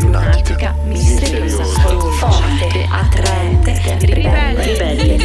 lunatica, misteriosa, forte, attraente, ribelle, ribelle,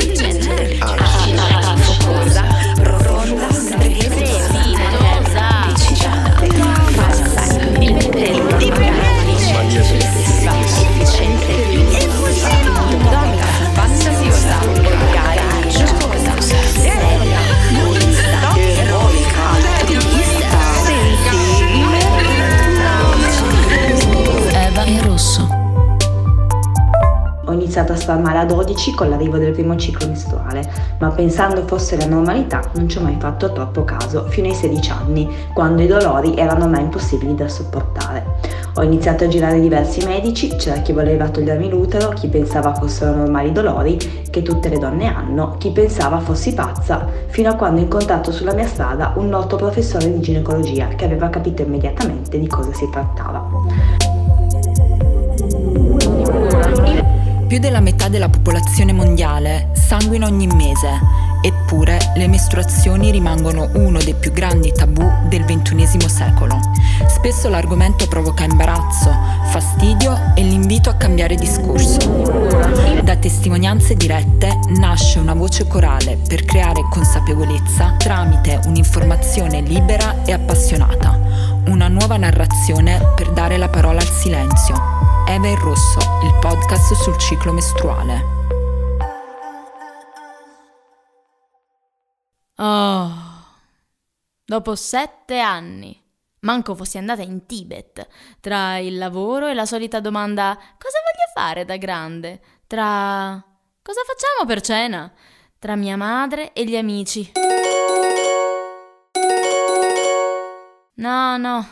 iniziato a star male a 12 con l'arrivo del primo ciclo mestruale, ma pensando fosse la normalità non ci ho mai fatto troppo caso fino ai 16 anni, quando i dolori erano ormai impossibili da sopportare. Ho iniziato a girare diversi medici, c'era chi voleva togliermi l'utero, chi pensava fossero normali dolori che tutte le donne hanno, chi pensava fossi pazza, fino a quando ho incontrato sulla mia strada un noto professore di ginecologia che aveva capito immediatamente di cosa si trattava. Più della metà della popolazione mondiale sanguina ogni mese, eppure le mestruazioni rimangono uno dei più grandi tabù del XXI secolo. Spesso l'argomento provoca imbarazzo, fastidio e l'invito a cambiare discorso. Da testimonianze dirette nasce una voce corale per creare consapevolezza tramite un'informazione libera e appassionata, una nuova narrazione per dare la parola al silenzio. Eva e Rosso, il podcast sul ciclo mestruale. Oh, dopo sette anni. Manco fossi andata in Tibet. Tra il lavoro e la solita domanda cosa voglio fare da grande? Tra cosa facciamo per cena? Tra mia madre e gli amici. No, no,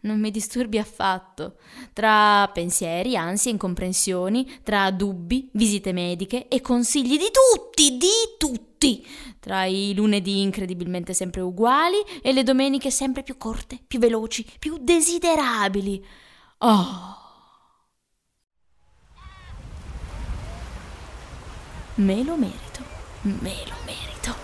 non mi disturbi affatto. Tra pensieri, ansie, incomprensioni, tra dubbi, visite mediche e consigli di tutti, di tutti. Tra i lunedì incredibilmente sempre uguali e le domeniche sempre più corte, più veloci, più desiderabili. Oh. Me lo merito, me lo merito.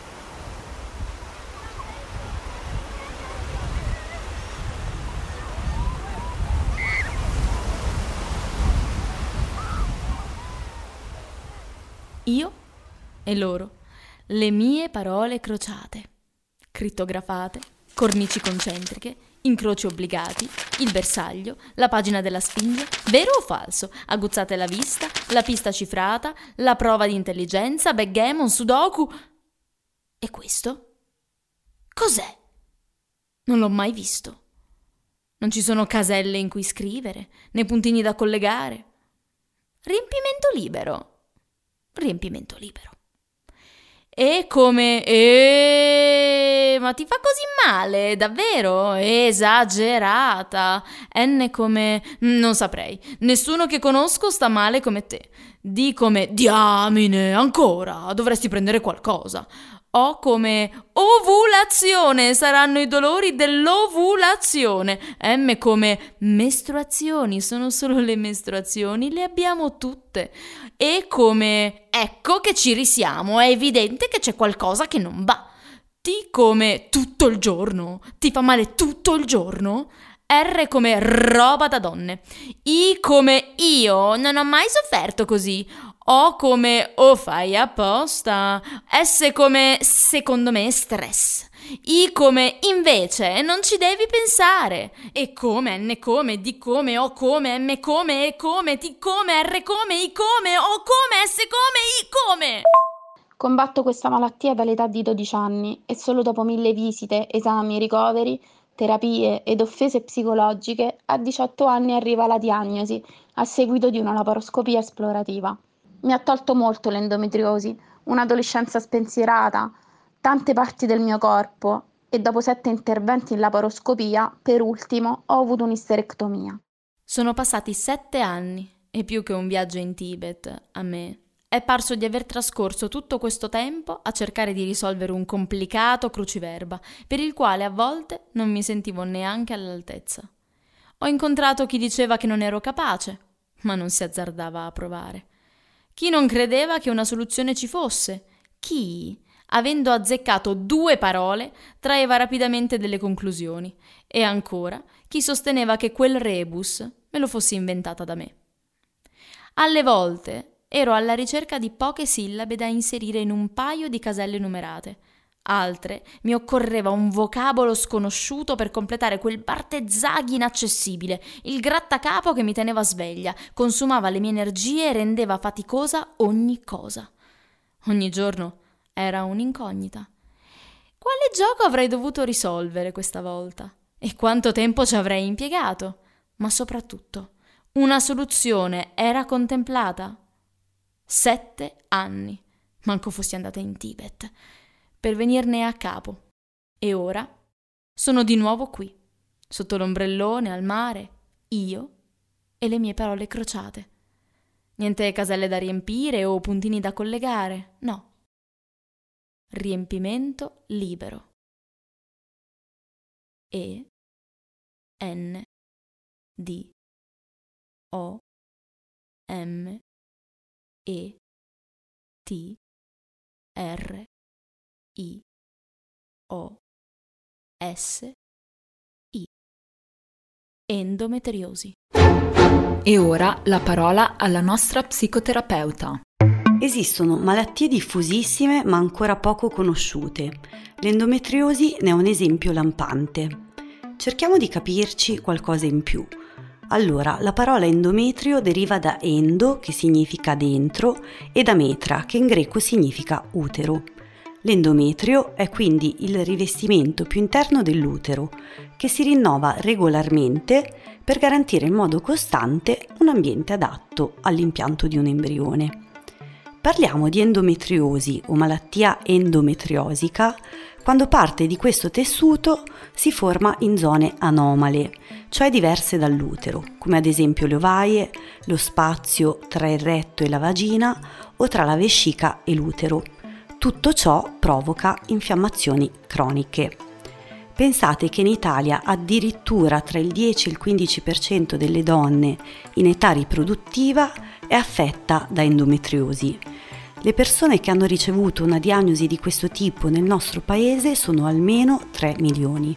Io e loro, le mie parole crociate, crittografate, cornici concentriche, incroci obbligati, il bersaglio, la pagina della Sfinge, vero o falso, aguzzate la vista, la pista cifrata, la prova di intelligenza, backgammon, sudoku. E questo? Cos'è? Non l'ho mai visto. Non ci sono caselle in cui scrivere, né puntini da collegare. Riempimento libero riempimento libero. E come... E... Ma ti fa così male, davvero? Esagerata. N come... Non saprei. Nessuno che conosco sta male come te. D come... Diamine, ancora. Dovresti prendere qualcosa. O come ovulazione saranno i dolori dell'ovulazione. M come mestruazioni, sono solo le mestruazioni, le abbiamo tutte. E come ecco che ci risiamo, è evidente che c'è qualcosa che non va. T come tutto il giorno, ti fa male tutto il giorno? R come roba da donne. I come io non ho mai sofferto così. O come o fai apposta. S come secondo me stress. I come invece non ci devi pensare. E come, N come, D come, O come, M come, E come, T come, R come, I come, O come, S come, I come. Combatto questa malattia dall'età di 12 anni e solo dopo mille visite, esami, ricoveri, terapie ed offese psicologiche, a 18 anni arriva la diagnosi a seguito di una laparoscopia esplorativa. Mi ha tolto molto l'endometriosi, un'adolescenza spensierata, tante parti del mio corpo e dopo sette interventi in laparoscopia, per ultimo, ho avuto un'isterectomia. Sono passati sette anni e più che un viaggio in Tibet, a me. È parso di aver trascorso tutto questo tempo a cercare di risolvere un complicato cruciverba, per il quale a volte non mi sentivo neanche all'altezza. Ho incontrato chi diceva che non ero capace, ma non si azzardava a provare. Chi non credeva che una soluzione ci fosse, chi, avendo azzeccato due parole, traeva rapidamente delle conclusioni, e ancora chi sosteneva che quel rebus me lo fossi inventata da me. Alle volte ero alla ricerca di poche sillabe da inserire in un paio di caselle numerate. Altre mi occorreva un vocabolo sconosciuto per completare quel bartezzaghi inaccessibile, il grattacapo che mi teneva sveglia, consumava le mie energie e rendeva faticosa ogni cosa. Ogni giorno era un'incognita. Quale gioco avrei dovuto risolvere questa volta? E quanto tempo ci avrei impiegato? Ma soprattutto, una soluzione era contemplata? Sette anni. Manco fossi andata in Tibet per venirne a capo. E ora sono di nuovo qui, sotto l'ombrellone al mare, io e le mie parole crociate. Niente caselle da riempire o puntini da collegare, no. Riempimento libero. E N D O M E T R i O S I endometriosi. E ora la parola alla nostra psicoterapeuta. Esistono malattie diffusissime ma ancora poco conosciute. L'endometriosi ne è un esempio lampante. Cerchiamo di capirci qualcosa in più. Allora, la parola endometrio deriva da endo, che significa dentro, e da metra, che in greco significa utero. L'endometrio è quindi il rivestimento più interno dell'utero, che si rinnova regolarmente per garantire in modo costante un ambiente adatto all'impianto di un embrione. Parliamo di endometriosi o malattia endometriosica quando parte di questo tessuto si forma in zone anomale, cioè diverse dall'utero, come ad esempio le ovaie, lo spazio tra il retto e la vagina o tra la vescica e l'utero tutto ciò provoca infiammazioni croniche. Pensate che in Italia addirittura tra il 10 e il 15% delle donne in età riproduttiva è affetta da endometriosi. Le persone che hanno ricevuto una diagnosi di questo tipo nel nostro paese sono almeno 3 milioni.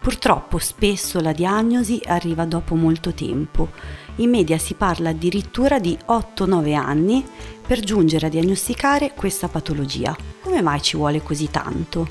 Purtroppo spesso la diagnosi arriva dopo molto tempo. In media si parla addirittura di 8-9 anni per giungere a diagnosticare questa patologia. Come mai ci vuole così tanto?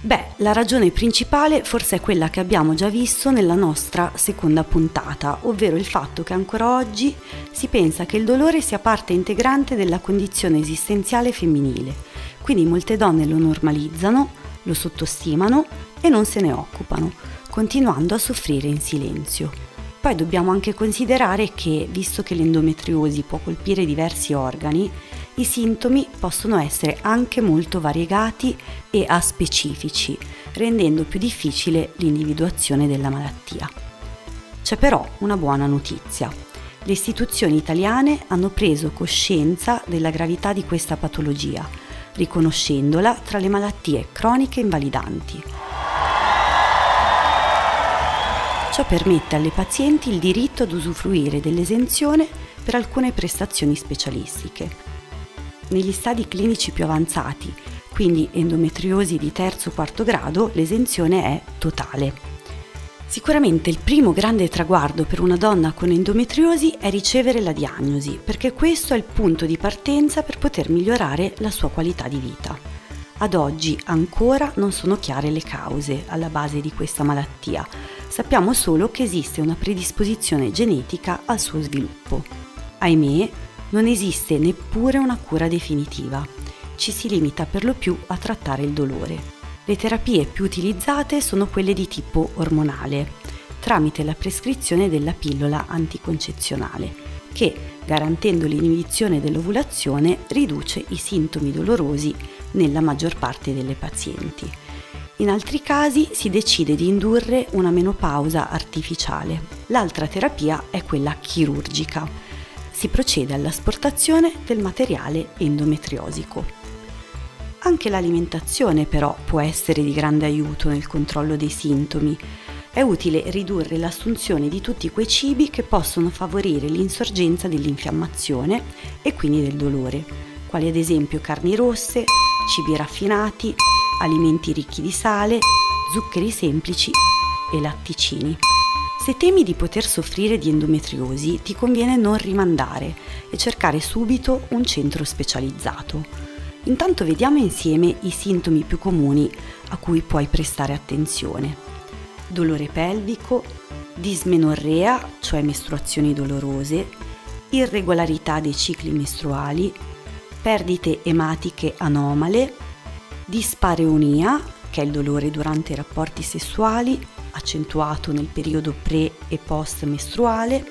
Beh, la ragione principale forse è quella che abbiamo già visto nella nostra seconda puntata, ovvero il fatto che ancora oggi si pensa che il dolore sia parte integrante della condizione esistenziale femminile, quindi molte donne lo normalizzano, lo sottostimano e non se ne occupano, continuando a soffrire in silenzio. Poi dobbiamo anche considerare che, visto che l'endometriosi può colpire diversi organi, i sintomi possono essere anche molto variegati e aspecifici, rendendo più difficile l'individuazione della malattia. C'è però una buona notizia. Le istituzioni italiane hanno preso coscienza della gravità di questa patologia, riconoscendola tra le malattie croniche invalidanti. Ciò permette alle pazienti il diritto ad usufruire dell'esenzione per alcune prestazioni specialistiche. Negli stadi clinici più avanzati, quindi endometriosi di terzo o quarto grado, l'esenzione è totale. Sicuramente il primo grande traguardo per una donna con endometriosi è ricevere la diagnosi, perché questo è il punto di partenza per poter migliorare la sua qualità di vita. Ad oggi ancora non sono chiare le cause alla base di questa malattia, sappiamo solo che esiste una predisposizione genetica al suo sviluppo. Ahimè, non esiste neppure una cura definitiva, ci si limita per lo più a trattare il dolore. Le terapie più utilizzate sono quelle di tipo ormonale, tramite la prescrizione della pillola anticoncezionale, che, garantendo l'inibizione dell'ovulazione, riduce i sintomi dolorosi nella maggior parte delle pazienti. In altri casi si decide di indurre una menopausa artificiale. L'altra terapia è quella chirurgica. Si procede all'asportazione del materiale endometriosico. Anche l'alimentazione però può essere di grande aiuto nel controllo dei sintomi. È utile ridurre l'assunzione di tutti quei cibi che possono favorire l'insorgenza dell'infiammazione e quindi del dolore, quali ad esempio carni rosse, cibi raffinati, alimenti ricchi di sale, zuccheri semplici e latticini. Se temi di poter soffrire di endometriosi, ti conviene non rimandare e cercare subito un centro specializzato. Intanto vediamo insieme i sintomi più comuni a cui puoi prestare attenzione. Dolore pelvico, dismenorrea, cioè mestruazioni dolorose, irregolarità dei cicli mestruali, perdite ematiche anomale, dispareunia, che è il dolore durante i rapporti sessuali, accentuato nel periodo pre e post mestruale,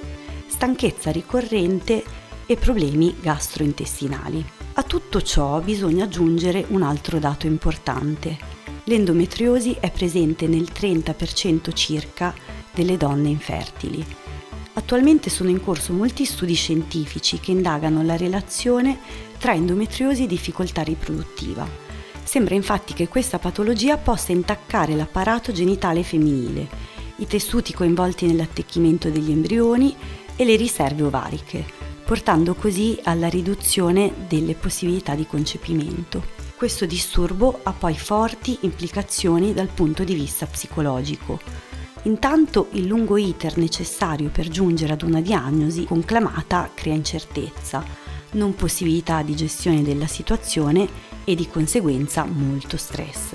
stanchezza ricorrente e problemi gastrointestinali. A tutto ciò bisogna aggiungere un altro dato importante. L'endometriosi è presente nel 30% circa delle donne infertili. Attualmente sono in corso molti studi scientifici che indagano la relazione tra endometriosi e difficoltà riproduttiva. Sembra infatti che questa patologia possa intaccare l'apparato genitale femminile, i tessuti coinvolti nell'attecchimento degli embrioni e le riserve ovariche, portando così alla riduzione delle possibilità di concepimento. Questo disturbo ha poi forti implicazioni dal punto di vista psicologico, Intanto il lungo iter necessario per giungere ad una diagnosi conclamata crea incertezza, non possibilità di gestione della situazione e di conseguenza molto stress.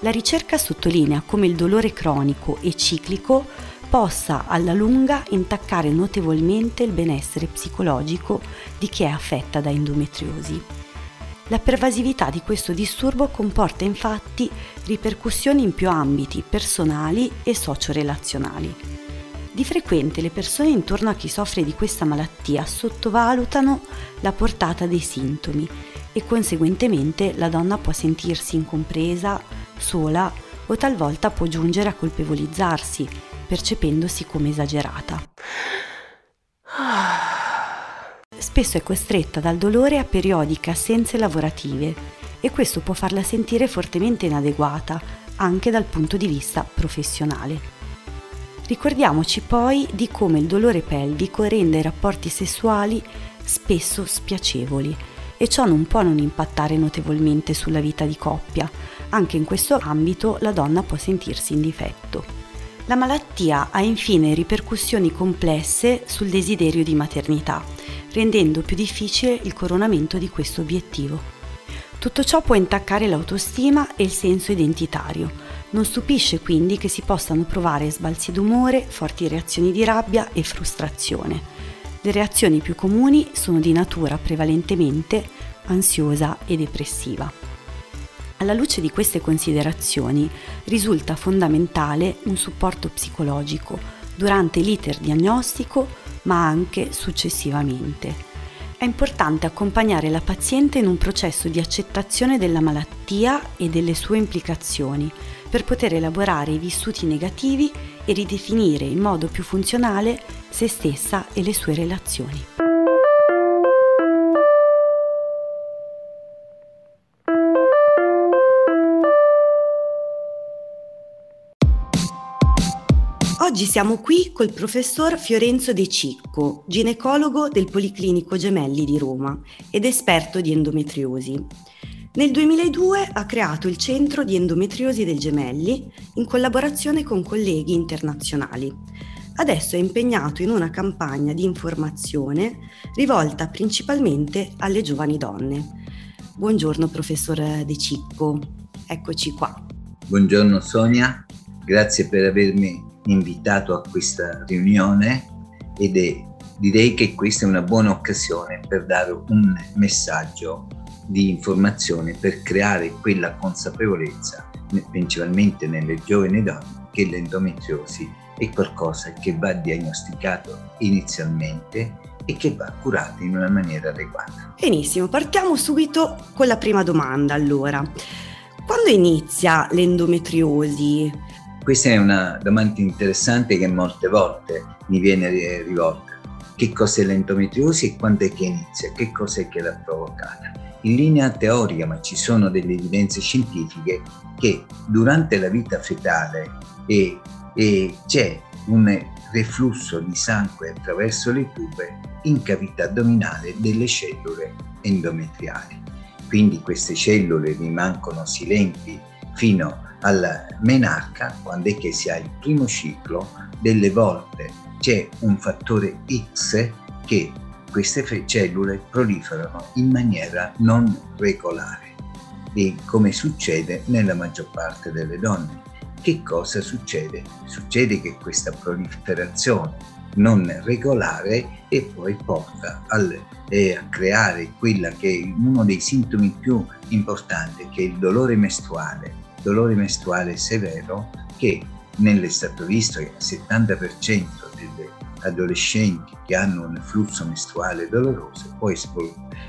La ricerca sottolinea come il dolore cronico e ciclico possa alla lunga intaccare notevolmente il benessere psicologico di chi è affetta da endometriosi. La pervasività di questo disturbo comporta infatti ripercussioni in più ambiti personali e socio-relazionali. Di frequente le persone intorno a chi soffre di questa malattia sottovalutano la portata dei sintomi e conseguentemente la donna può sentirsi incompresa, sola o talvolta può giungere a colpevolizzarsi, percependosi come esagerata spesso è costretta dal dolore a periodiche assenze lavorative e questo può farla sentire fortemente inadeguata anche dal punto di vista professionale. Ricordiamoci poi di come il dolore pelvico rende i rapporti sessuali spesso spiacevoli e ciò non può non impattare notevolmente sulla vita di coppia. Anche in questo ambito la donna può sentirsi in difetto. La malattia ha infine ripercussioni complesse sul desiderio di maternità rendendo più difficile il coronamento di questo obiettivo. Tutto ciò può intaccare l'autostima e il senso identitario. Non stupisce quindi che si possano provare sbalzi d'umore, forti reazioni di rabbia e frustrazione. Le reazioni più comuni sono di natura prevalentemente ansiosa e depressiva. Alla luce di queste considerazioni risulta fondamentale un supporto psicologico durante l'iter diagnostico ma anche successivamente. È importante accompagnare la paziente in un processo di accettazione della malattia e delle sue implicazioni per poter elaborare i vissuti negativi e ridefinire in modo più funzionale se stessa e le sue relazioni. Oggi siamo qui col professor Fiorenzo De Cicco, ginecologo del Policlinico Gemelli di Roma ed esperto di endometriosi. Nel 2002 ha creato il Centro di Endometriosi del Gemelli in collaborazione con colleghi internazionali. Adesso è impegnato in una campagna di informazione rivolta principalmente alle giovani donne. Buongiorno professor De Cicco, eccoci qua. Buongiorno Sonia, grazie per avermi invitato a questa riunione ed è, direi che questa è una buona occasione per dare un messaggio di informazione per creare quella consapevolezza principalmente nelle giovani donne che l'endometriosi è qualcosa che va diagnosticato inizialmente e che va curato in una maniera adeguata. Benissimo, partiamo subito con la prima domanda allora. Quando inizia l'endometriosi? Questa è una domanda interessante che molte volte mi viene rivolta. Che cos'è l'endometriosi e quando è che inizia? Che cos'è che l'ha provocata? In linea teorica, ma ci sono delle evidenze scientifiche che durante la vita fetale e, e c'è un reflusso di sangue attraverso le tube in cavità addominale delle cellule endometriali. Quindi queste cellule rimangono silenti fino a alla menarca, quando è che si ha il primo ciclo, delle volte c'è un fattore X che queste cellule proliferano in maniera non regolare e come succede nella maggior parte delle donne. Che cosa succede? Succede che questa proliferazione non regolare e poi porta al, eh, a creare quella che è uno dei sintomi più importanti, che è il dolore mestruale, dolore mestruale severo che nelle stato visto che il 70% delle adolescenti che hanno un flusso mestruale doloroso poi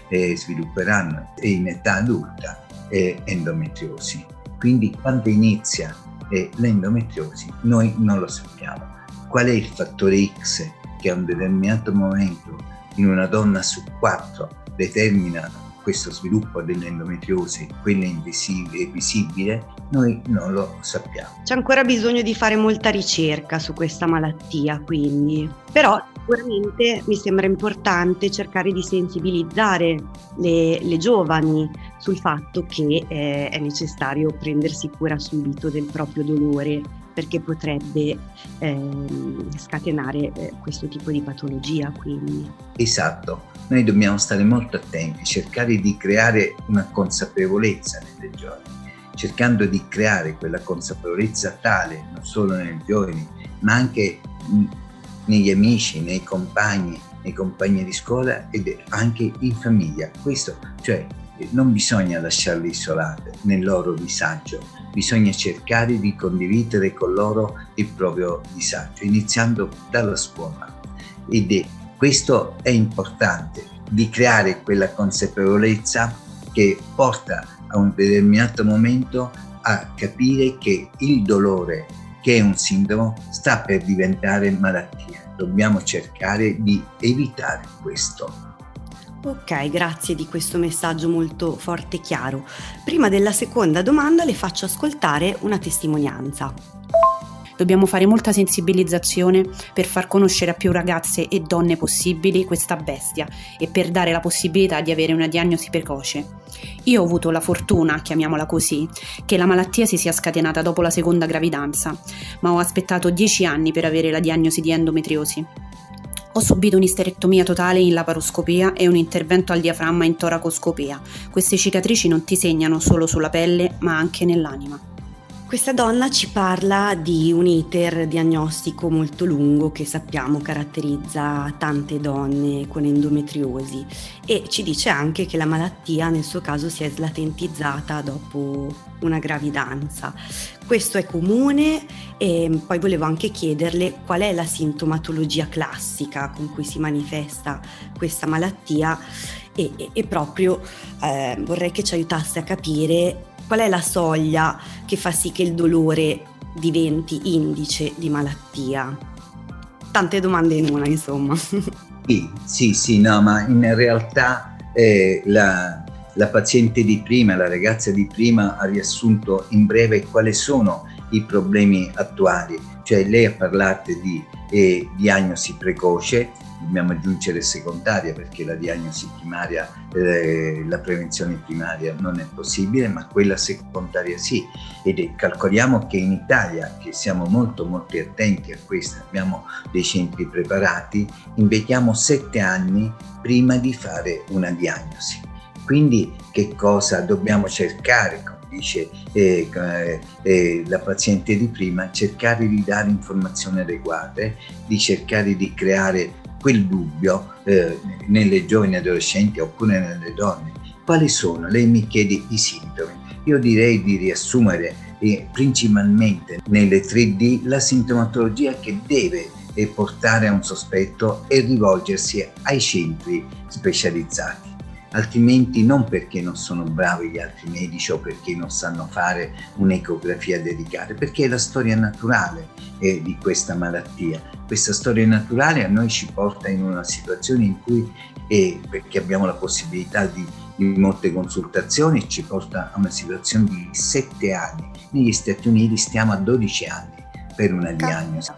eh, svilupperanno in età adulta eh, endometriosi. Quindi quando inizia eh, l'endometriosi noi non lo sappiamo. Qual è il fattore X che a un determinato momento in una donna su quattro determina questo sviluppo dell'endometriosi, quella invisibile e visibile, noi non lo sappiamo. C'è ancora bisogno di fare molta ricerca su questa malattia, quindi. Però sicuramente mi sembra importante cercare di sensibilizzare le, le giovani sul fatto che eh, è necessario prendersi cura subito del proprio dolore perché potrebbe eh, scatenare eh, questo tipo di patologia. Quindi. Esatto, noi dobbiamo stare molto attenti, cercare di creare una consapevolezza nelle giovani, cercando di creare quella consapevolezza tale non solo nei giovani, ma anche negli amici, nei compagni, nei compagni di scuola ed anche in famiglia. Questo, cioè, non bisogna lasciarli isolati nel loro disagio, bisogna cercare di condividere con loro il proprio disagio, iniziando dalla scuola. Ed è, questo è importante, di creare quella consapevolezza che porta a un determinato momento a capire che il dolore, che è un sintomo, sta per diventare malattia. Dobbiamo cercare di evitare questo. Ok, grazie di questo messaggio molto forte e chiaro. Prima della seconda domanda le faccio ascoltare una testimonianza. Dobbiamo fare molta sensibilizzazione per far conoscere a più ragazze e donne possibili questa bestia e per dare la possibilità di avere una diagnosi precoce. Io ho avuto la fortuna, chiamiamola così, che la malattia si sia scatenata dopo la seconda gravidanza, ma ho aspettato 10 anni per avere la diagnosi di endometriosi. Ho subito un'isterectomia totale in laparoscopia e un intervento al diaframma in toracoscopia. Queste cicatrici non ti segnano solo sulla pelle, ma anche nell'anima. Questa donna ci parla di un iter diagnostico molto lungo che sappiamo caratterizza tante donne con endometriosi e ci dice anche che la malattia nel suo caso si è slatentizzata dopo una gravidanza. Questo è comune e poi volevo anche chiederle qual è la sintomatologia classica con cui si manifesta questa malattia e, e, e proprio eh, vorrei che ci aiutasse a capire qual è la soglia che fa sì che il dolore diventi indice di malattia? Tante domande in una, insomma. Sì, sì, sì, no, ma in realtà eh, la, la paziente di prima, la ragazza di prima ha riassunto in breve quali sono i problemi attuali, cioè lei ha parlato di eh, diagnosi precoce, dobbiamo aggiungere secondaria perché la diagnosi primaria, eh, la prevenzione primaria non è possibile, ma quella secondaria sì. Ed calcoliamo che in Italia, che siamo molto molto attenti a questo, abbiamo dei centri preparati, invecchiamo sette anni prima di fare una diagnosi. Quindi che cosa dobbiamo cercare? dice eh, eh, la paziente di prima, cercare di dare informazioni adeguate, di cercare di creare quel dubbio eh, nelle giovani adolescenti oppure nelle donne. Quali sono? Lei mi chiede i sintomi. Io direi di riassumere eh, principalmente nelle 3D la sintomatologia che deve eh, portare a un sospetto e rivolgersi ai centri specializzati altrimenti non perché non sono bravi gli altri medici o perché non sanno fare un'ecografia dedicata, perché è la storia naturale eh, di questa malattia. Questa storia naturale a noi ci porta in una situazione in cui, eh, perché abbiamo la possibilità di, di molte consultazioni, ci porta a una situazione di 7 anni. Negli Stati Uniti stiamo a 12 anni per una diagnosi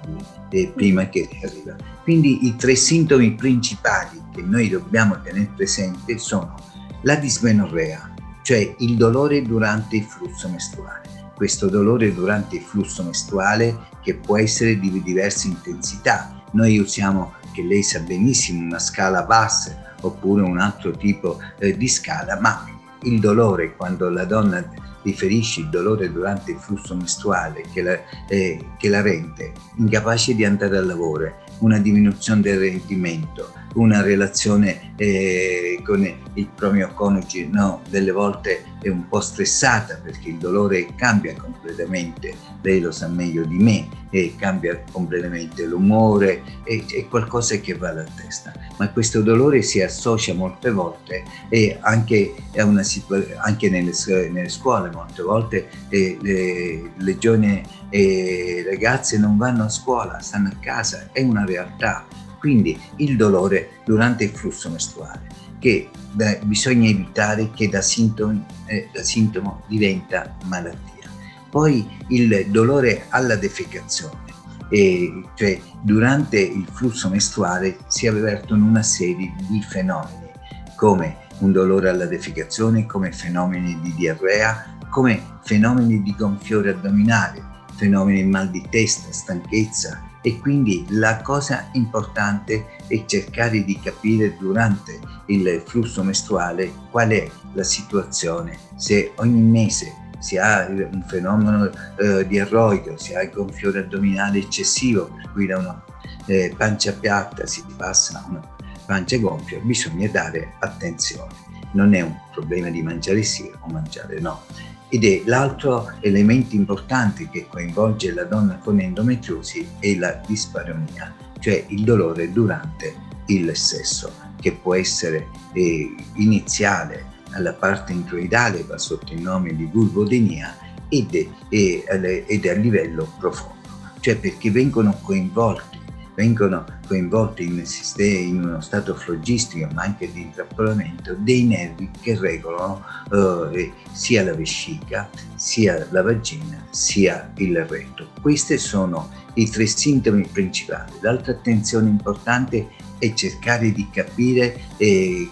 eh, prima che arriva. Quindi i tre sintomi principali che noi dobbiamo tenere presente sono la dismenorrea, cioè il dolore durante il flusso mestruale, questo dolore durante il flusso mestruale che può essere di diverse intensità. Noi usiamo, che lei sa benissimo, una scala bassa oppure un altro tipo eh, di scala, ma il dolore quando la donna riferisce il dolore durante il flusso mestruale che la, eh, che la rende incapace di andare al lavoro, una diminuzione del rendimento, una relazione eh, con il proprio coniuge, no, delle volte è un po' stressata perché il dolore cambia completamente, lei lo sa meglio di me, e cambia completamente l'umore, è, è qualcosa che va alla testa. Ma questo dolore si associa molte volte e anche, situa- anche nelle, nelle, scuole, molte volte eh, le, le giovani eh, ragazze non vanno a scuola, stanno a casa, è una realtà quindi il dolore durante il flusso mestruale, che beh, bisogna evitare che da, sintomi, eh, da sintomo diventa malattia. Poi il dolore alla defecazione, eh, cioè durante il flusso mestruale si avvertono una serie di fenomeni come un dolore alla defecazione, come fenomeni di diarrea, come fenomeni di gonfiore addominale, fenomeni di mal di testa, stanchezza, e quindi la cosa importante è cercare di capire durante il flusso mestruale qual è la situazione, se ogni mese si ha un fenomeno eh, di erroido, si ha il gonfiore addominale eccessivo, per cui da una eh, pancia piatta si passa a una pancia gonfia, bisogna dare attenzione. Non è un problema di mangiare sì o mangiare no ed è l'altro elemento importante che coinvolge la donna con endometriosi è la disparonia, cioè il dolore durante il sesso, che può essere eh, iniziale alla parte introidale, va sotto il nome di vulvodenia, ed è, ed è a livello profondo, cioè perché vengono coinvolti vengono coinvolti in, in, uno stato flogistico ma anche di intrappolamento dei nervi che regolano eh, sia la vescica, sia la vagina, sia il retto. Questi sono i tre sintomi principali. L'altra attenzione importante è cercare di capire eh,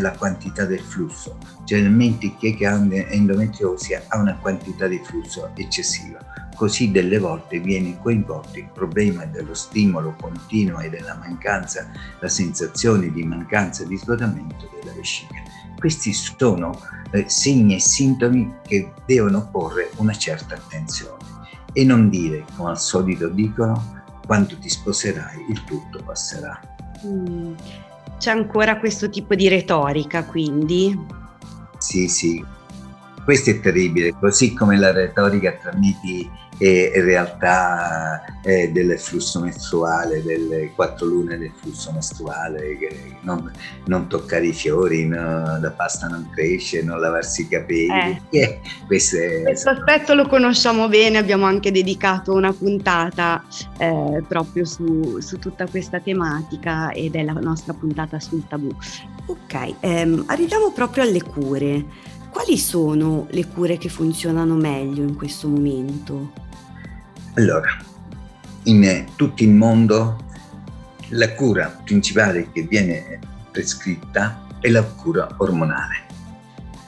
la quantità del flusso. Generalmente chi ha endometriosi ha una quantità di flusso eccessiva Così delle volte viene coinvolto il problema dello stimolo continuo e della mancanza, la sensazione di mancanza di svuotamento della vescica. Questi sono eh, segni e sintomi che devono porre una certa attenzione e non dire, come al solito dicono, quando ti sposerai il tutto passerà. Mm. C'è ancora questo tipo di retorica, quindi? Sì, sì, questo è terribile, così come la retorica tra miti e realtà eh, del flusso mestruale, delle quattro lune del flusso mestruale, non, non, toccare i fiori, no, la pasta non cresce, non lavarsi i capelli. Eh. Eh, questo, è... questo, aspetto lo conosciamo bene, abbiamo anche dedicato una puntata eh, proprio su, su, tutta questa tematica ed è la nostra puntata sul tabù. Ok, ehm, arriviamo proprio alle cure. Quali sono le cure che funzionano meglio in questo momento? Allora, in tutto il mondo la cura principale che viene prescritta è la cura ormonale.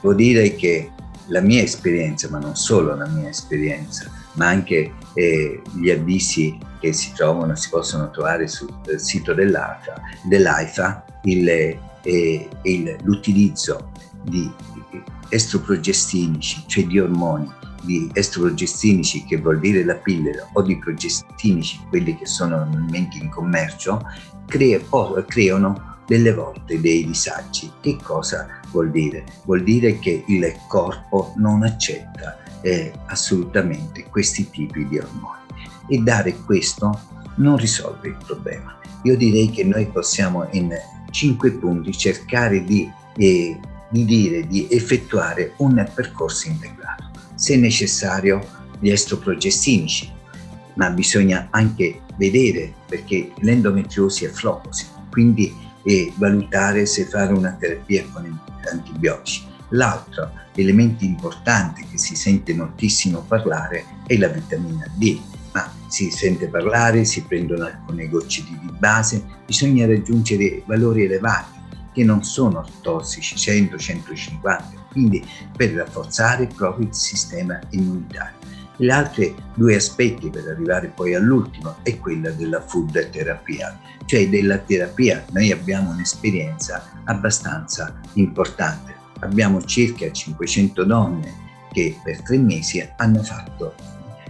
Vuol dire che la mia esperienza, ma non solo la mia esperienza, ma anche eh, gli avvisi che si trovano, si possono trovare sul sito dell'AIFA, dell'AIFA il, eh, il, l'utilizzo di estroprogestinici, cioè di ormoni, di estroprogestinici che vuol dire la pillola o di progestinici, quelli che sono normalmente in commercio, crea, creano delle volte dei disagi. Che cosa vuol dire? Vuol dire che il corpo non accetta eh, assolutamente questi tipi di ormoni e dare questo non risolve il problema. Io direi che noi possiamo in cinque punti cercare di eh, di dire di effettuare un percorso integrato, se necessario gli estroprogestinici, ma bisogna anche vedere perché l'endometriosi è flocosi, quindi e valutare se fare una terapia con antibiotici. L'altro elemento importante che si sente moltissimo parlare è la vitamina D, ma si sente parlare, si prendono alcune gocce di base, bisogna raggiungere valori elevati che non sono tossici, 100-150, quindi per rafforzare proprio il sistema immunitario. Gli altri due aspetti per arrivare poi all'ultimo è quella della food terapia, cioè della terapia. Noi abbiamo un'esperienza abbastanza importante. Abbiamo circa 500 donne che per tre mesi hanno fatto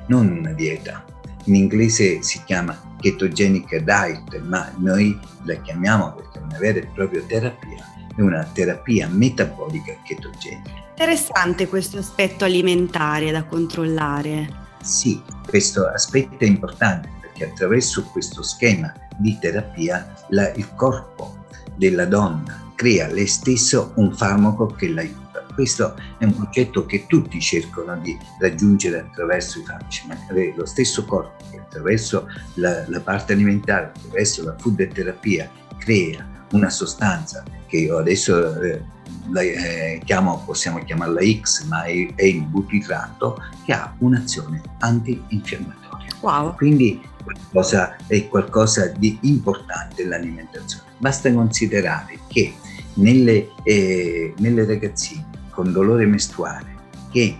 non una dieta, in inglese si chiama ketogenic diet, ma noi la chiamiamo perché è una vera e propria terapia, è una terapia metabolica chetogenica. Interessante questo aspetto alimentare da controllare. Sì, questo aspetto è importante perché attraverso questo schema di terapia la, il corpo della donna crea lei stesso un farmaco che l'aiuta questo è un concetto che tutti cercano di raggiungere attraverso i farmaci, ma lo stesso corpo che attraverso la, la parte alimentare, attraverso la food terapia, crea una sostanza che io adesso eh, la, eh, chiamo, possiamo chiamarla X, ma è, è il butitrato che ha un'azione antinfiammatoria. Wow. Quindi qualcosa, è qualcosa di importante l'alimentazione. Basta considerare che nelle, eh, nelle ragazzine con dolore mestruale che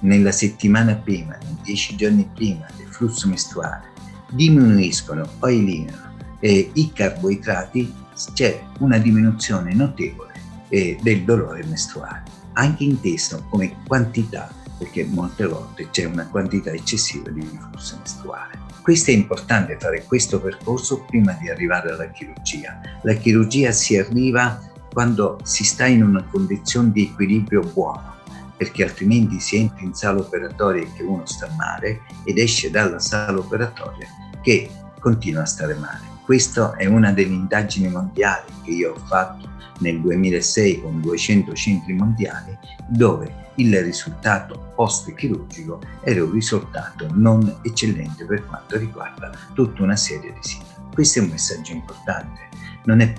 nella settimana prima, nei dieci giorni prima del flusso mestruale, diminuiscono o eliminano eh, i carboidrati, c'è una diminuzione notevole eh, del dolore mestruale, anche inteso come quantità, perché molte volte c'è una quantità eccessiva di flusso mestruale. Questo è importante fare questo percorso prima di arrivare alla chirurgia. La chirurgia si arriva quando si sta in una condizione di equilibrio buono, perché altrimenti si entra in sala operatoria che uno sta male ed esce dalla sala operatoria che continua a stare male. Questa è una delle indagini mondiali che io ho fatto nel 2006 con 200 centri mondiali dove il risultato post-chirurgico era un risultato non eccellente per quanto riguarda tutta una serie di sintomi. Questo è un messaggio importante non, è,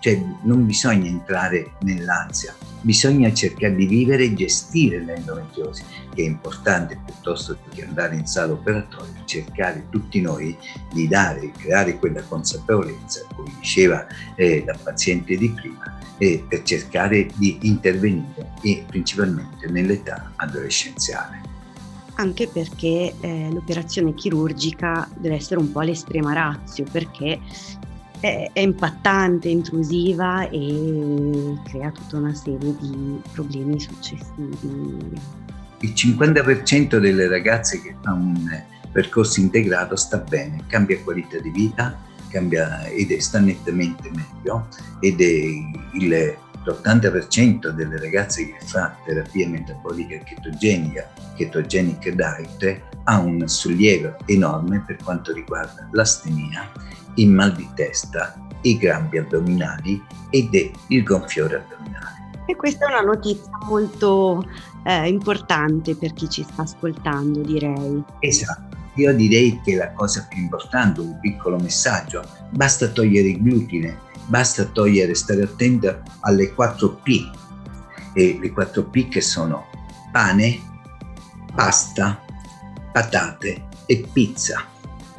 cioè, non bisogna entrare nell'ansia, bisogna cercare di vivere e gestire l'endometriosi, che è importante piuttosto che andare in sala operatoria, cercare tutti noi di dare, creare quella consapevolezza, come diceva eh, la paziente di prima, eh, per cercare di intervenire e principalmente nell'età adolescenziale. Anche perché eh, l'operazione chirurgica deve essere un po' l'estrema razio, perché è, è impattante, intrusiva e crea tutta una serie di problemi successivi. Il 50% delle ragazze che fa un percorso integrato sta bene, cambia qualità di vita cambia, ed è, sta nettamente meglio ed è il, l'80% delle ragazze che fa terapia metabolica chetogenica, ketogenic diet, ha un sollievo enorme per quanto riguarda l'astenia il mal di testa, i grampi addominali ed il gonfiore addominale. E questa è una notizia molto eh, importante per chi ci sta ascoltando, direi. Esatto. Io direi che la cosa più importante, un piccolo messaggio, basta togliere il glutine, basta togliere, stare attento alle 4 P. E le 4 P che sono pane, pasta, patate e pizza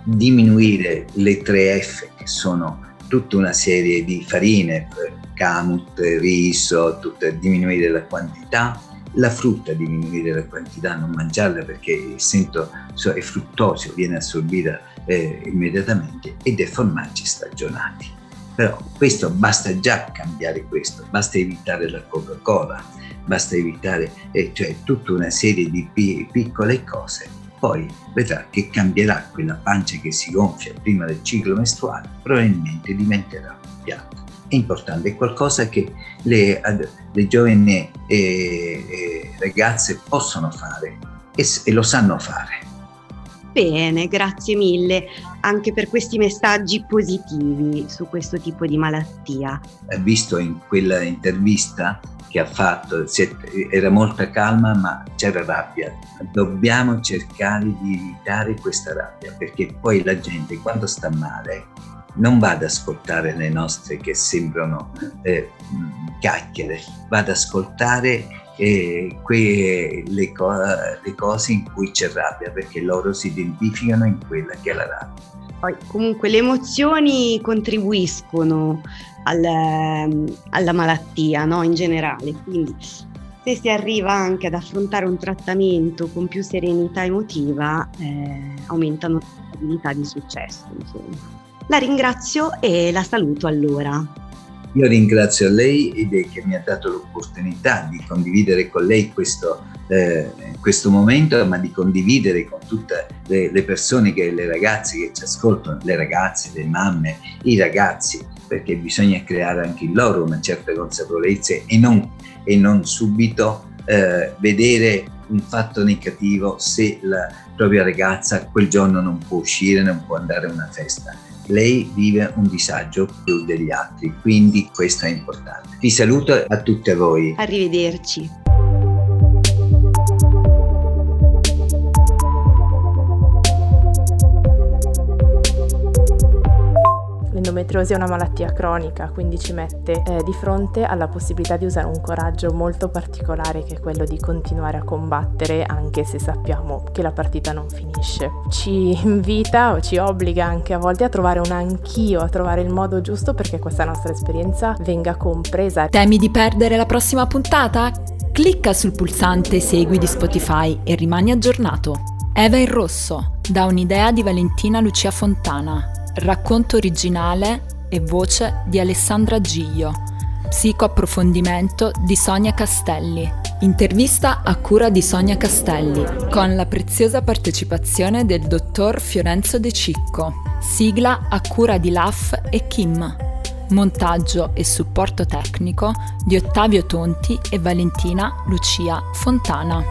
diminuire le tre F che sono tutta una serie di farine, camut, riso, tutta, diminuire la quantità, la frutta diminuire la quantità, non mangiarla perché essendo è fruttosio viene assorbita eh, immediatamente e dei formaggi stagionati. Però questo basta già cambiare questo, basta evitare la Coca-Cola, basta evitare eh, cioè, tutta una serie di pi- piccole cose poi vedrà che cambierà quella pancia che si gonfia prima del ciclo mestruale, probabilmente diventerà piatta. È importante, è qualcosa che le, le giovani eh, eh, ragazze possono fare e, e lo sanno fare. Bene, grazie mille anche per questi messaggi positivi su questo tipo di malattia. Visto in quella intervista che ha fatto, era molta calma ma c'era rabbia. Dobbiamo cercare di evitare questa rabbia perché poi la gente quando sta male non va ad ascoltare le nostre che sembrano eh, chiacchiere, va ad ascoltare eh, que, le, co- le cose in cui c'è rabbia perché loro si identificano in quella che è la rabbia. Poi comunque le emozioni contribuiscono al, alla malattia no? in generale, quindi se si arriva anche ad affrontare un trattamento con più serenità emotiva, eh, aumentano le probabilità di successo. Insomma. La ringrazio e la saluto allora. Io ringrazio lei che mi ha dato l'opportunità di condividere con lei questo, eh, questo momento, ma di condividere con tutte le, le, persone, che, le ragazze che ci ascoltano, le ragazze, le mamme, i ragazzi, perché bisogna creare anche in loro una certa consapevolezza e non, e non subito eh, vedere un fatto negativo se la propria ragazza quel giorno non può uscire, non può andare a una festa lei vive un disagio più degli altri, quindi questo è importante. Vi saluto a tutte voi. Arrivederci. L'endometriosi è una malattia cronica, quindi ci mette eh, di fronte alla possibilità di usare un coraggio molto particolare che è quello di continuare a combattere anche se sappiamo che la partita non finisce. Ci invita o ci obbliga anche a volte a trovare un anch'io, a trovare il modo giusto perché questa nostra esperienza venga compresa. Temi di perdere la prossima puntata? Clicca sul pulsante Segui di Spotify e rimani aggiornato. Eva in rosso, da un'idea di Valentina Lucia Fontana. Racconto originale e voce di Alessandra Giglio. Psicoapprofondimento di Sonia Castelli. Intervista a cura di Sonia Castelli, con la preziosa partecipazione del dottor Fiorenzo De Cicco. Sigla a cura di Laf e Kim. Montaggio e supporto tecnico di Ottavio Tonti e Valentina Lucia Fontana.